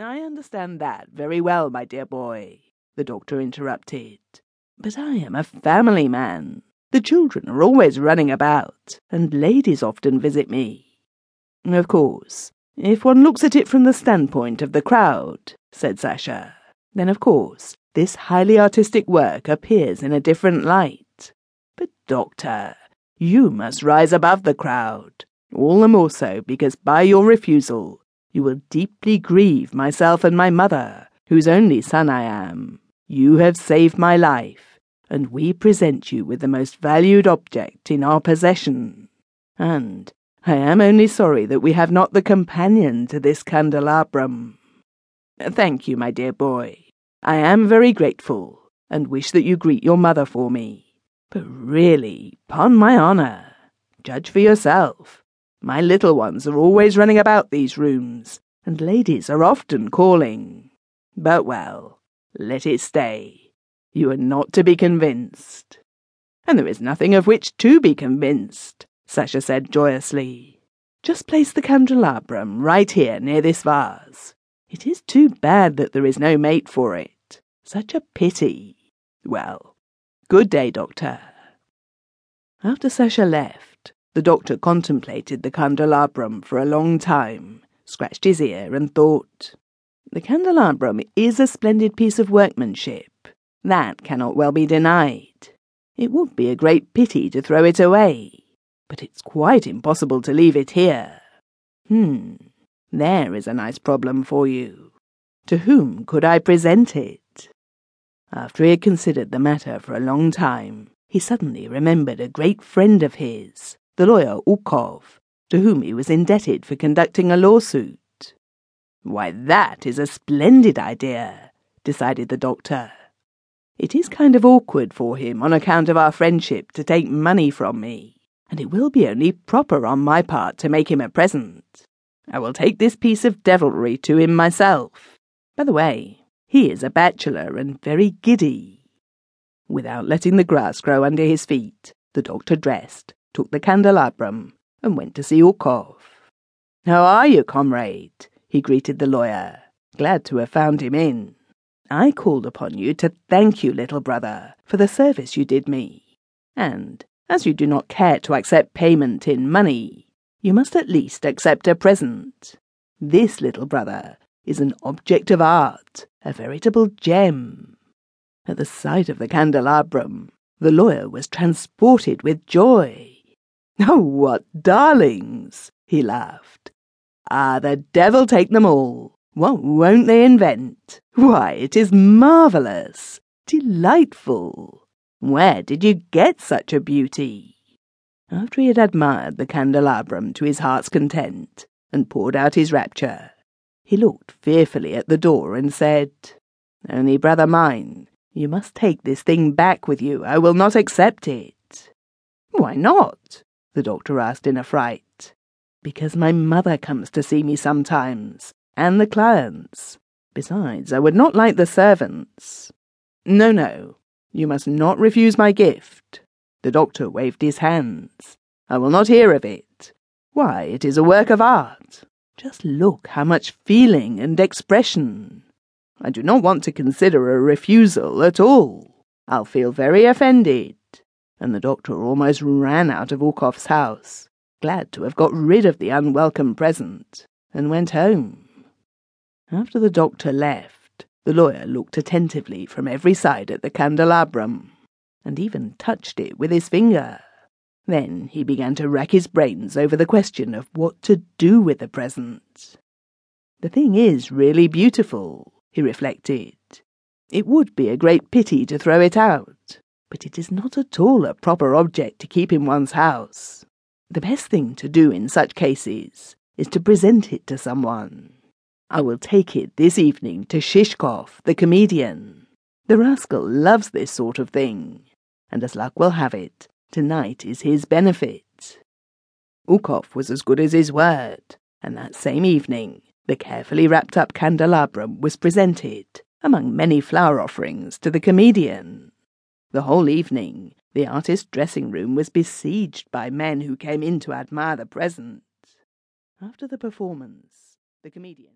I understand that very well, my dear boy, the doctor interrupted. But I am a family man. The children are always running about, and ladies often visit me. Of course, if one looks at it from the standpoint of the crowd, said Sasha, then of course this highly artistic work appears in a different light. But, Doctor, you must rise above the crowd, all the more so because by your refusal you will deeply grieve myself and my mother, whose only son I am. You have saved my life, and we present you with the most valued object in our possession. And I am only sorry that we have not the companion to this candelabrum. Thank you, my dear boy. I am very grateful, and wish that you greet your mother for me. But really, pon my honour, judge for yourself. My little ones are always running about these rooms, and ladies are often calling. But well, let it stay. You are not to be convinced. And there is nothing of which to be convinced, Sasha said joyously. Just place the candelabrum right here near this vase. It is too bad that there is no mate for it. Such a pity. Well, good day, Doctor. After Sasha left, the doctor contemplated the candelabrum for a long time, scratched his ear, and thought. The candelabrum is a splendid piece of workmanship. That cannot well be denied. It would be a great pity to throw it away, but it's quite impossible to leave it here. Hmm, there is a nice problem for you. To whom could I present it? After he had considered the matter for a long time, he suddenly remembered a great friend of his, the lawyer Ukov, to whom he was indebted for conducting a lawsuit. Why, that is a splendid idea, decided the doctor. It is kind of awkward for him on account of our friendship to take money from me, and it will be only proper on my part to make him a present. I will take this piece of devilry to him myself. By the way, he is a bachelor and very giddy. Without letting the grass grow under his feet, the doctor dressed took the candelabrum, and went to see Ukov. How are you, comrade? he greeted the lawyer, glad to have found him in. I called upon you to thank you, little brother, for the service you did me. And, as you do not care to accept payment in money, you must at least accept a present. This little brother is an object of art, a veritable gem. At the sight of the candelabrum, the lawyer was transported with joy. Oh, what darlings! he laughed. Ah, the devil take them all! What won't they invent? Why, it is marvellous! Delightful! Where did you get such a beauty? After he had admired the candelabrum to his heart's content, and poured out his rapture, he looked fearfully at the door and said, Only, brother mine, you must take this thing back with you. I will not accept it. Why not? The doctor asked in a fright. Because my mother comes to see me sometimes, and the clients. Besides, I would not like the servants. No, no, you must not refuse my gift. The doctor waved his hands. I will not hear of it. Why, it is a work of art. Just look how much feeling and expression. I do not want to consider a refusal at all. I'll feel very offended and the doctor almost ran out of Ukov's house, glad to have got rid of the unwelcome present, and went home. After the doctor left, the lawyer looked attentively from every side at the candelabrum, and even touched it with his finger. Then he began to rack his brains over the question of what to do with the present. The thing is really beautiful, he reflected. It would be a great pity to throw it out but it is not at all a proper object to keep in one's house. The best thing to do in such cases is to present it to someone. I will take it this evening to Shishkov, the comedian. The rascal loves this sort of thing, and as luck will have it, tonight is his benefit. Ukov was as good as his word, and that same evening the carefully wrapped up candelabrum was presented, among many flower offerings, to the comedian. The whole evening, the artist's dressing room was besieged by men who came in to admire the present. After the performance, the comedian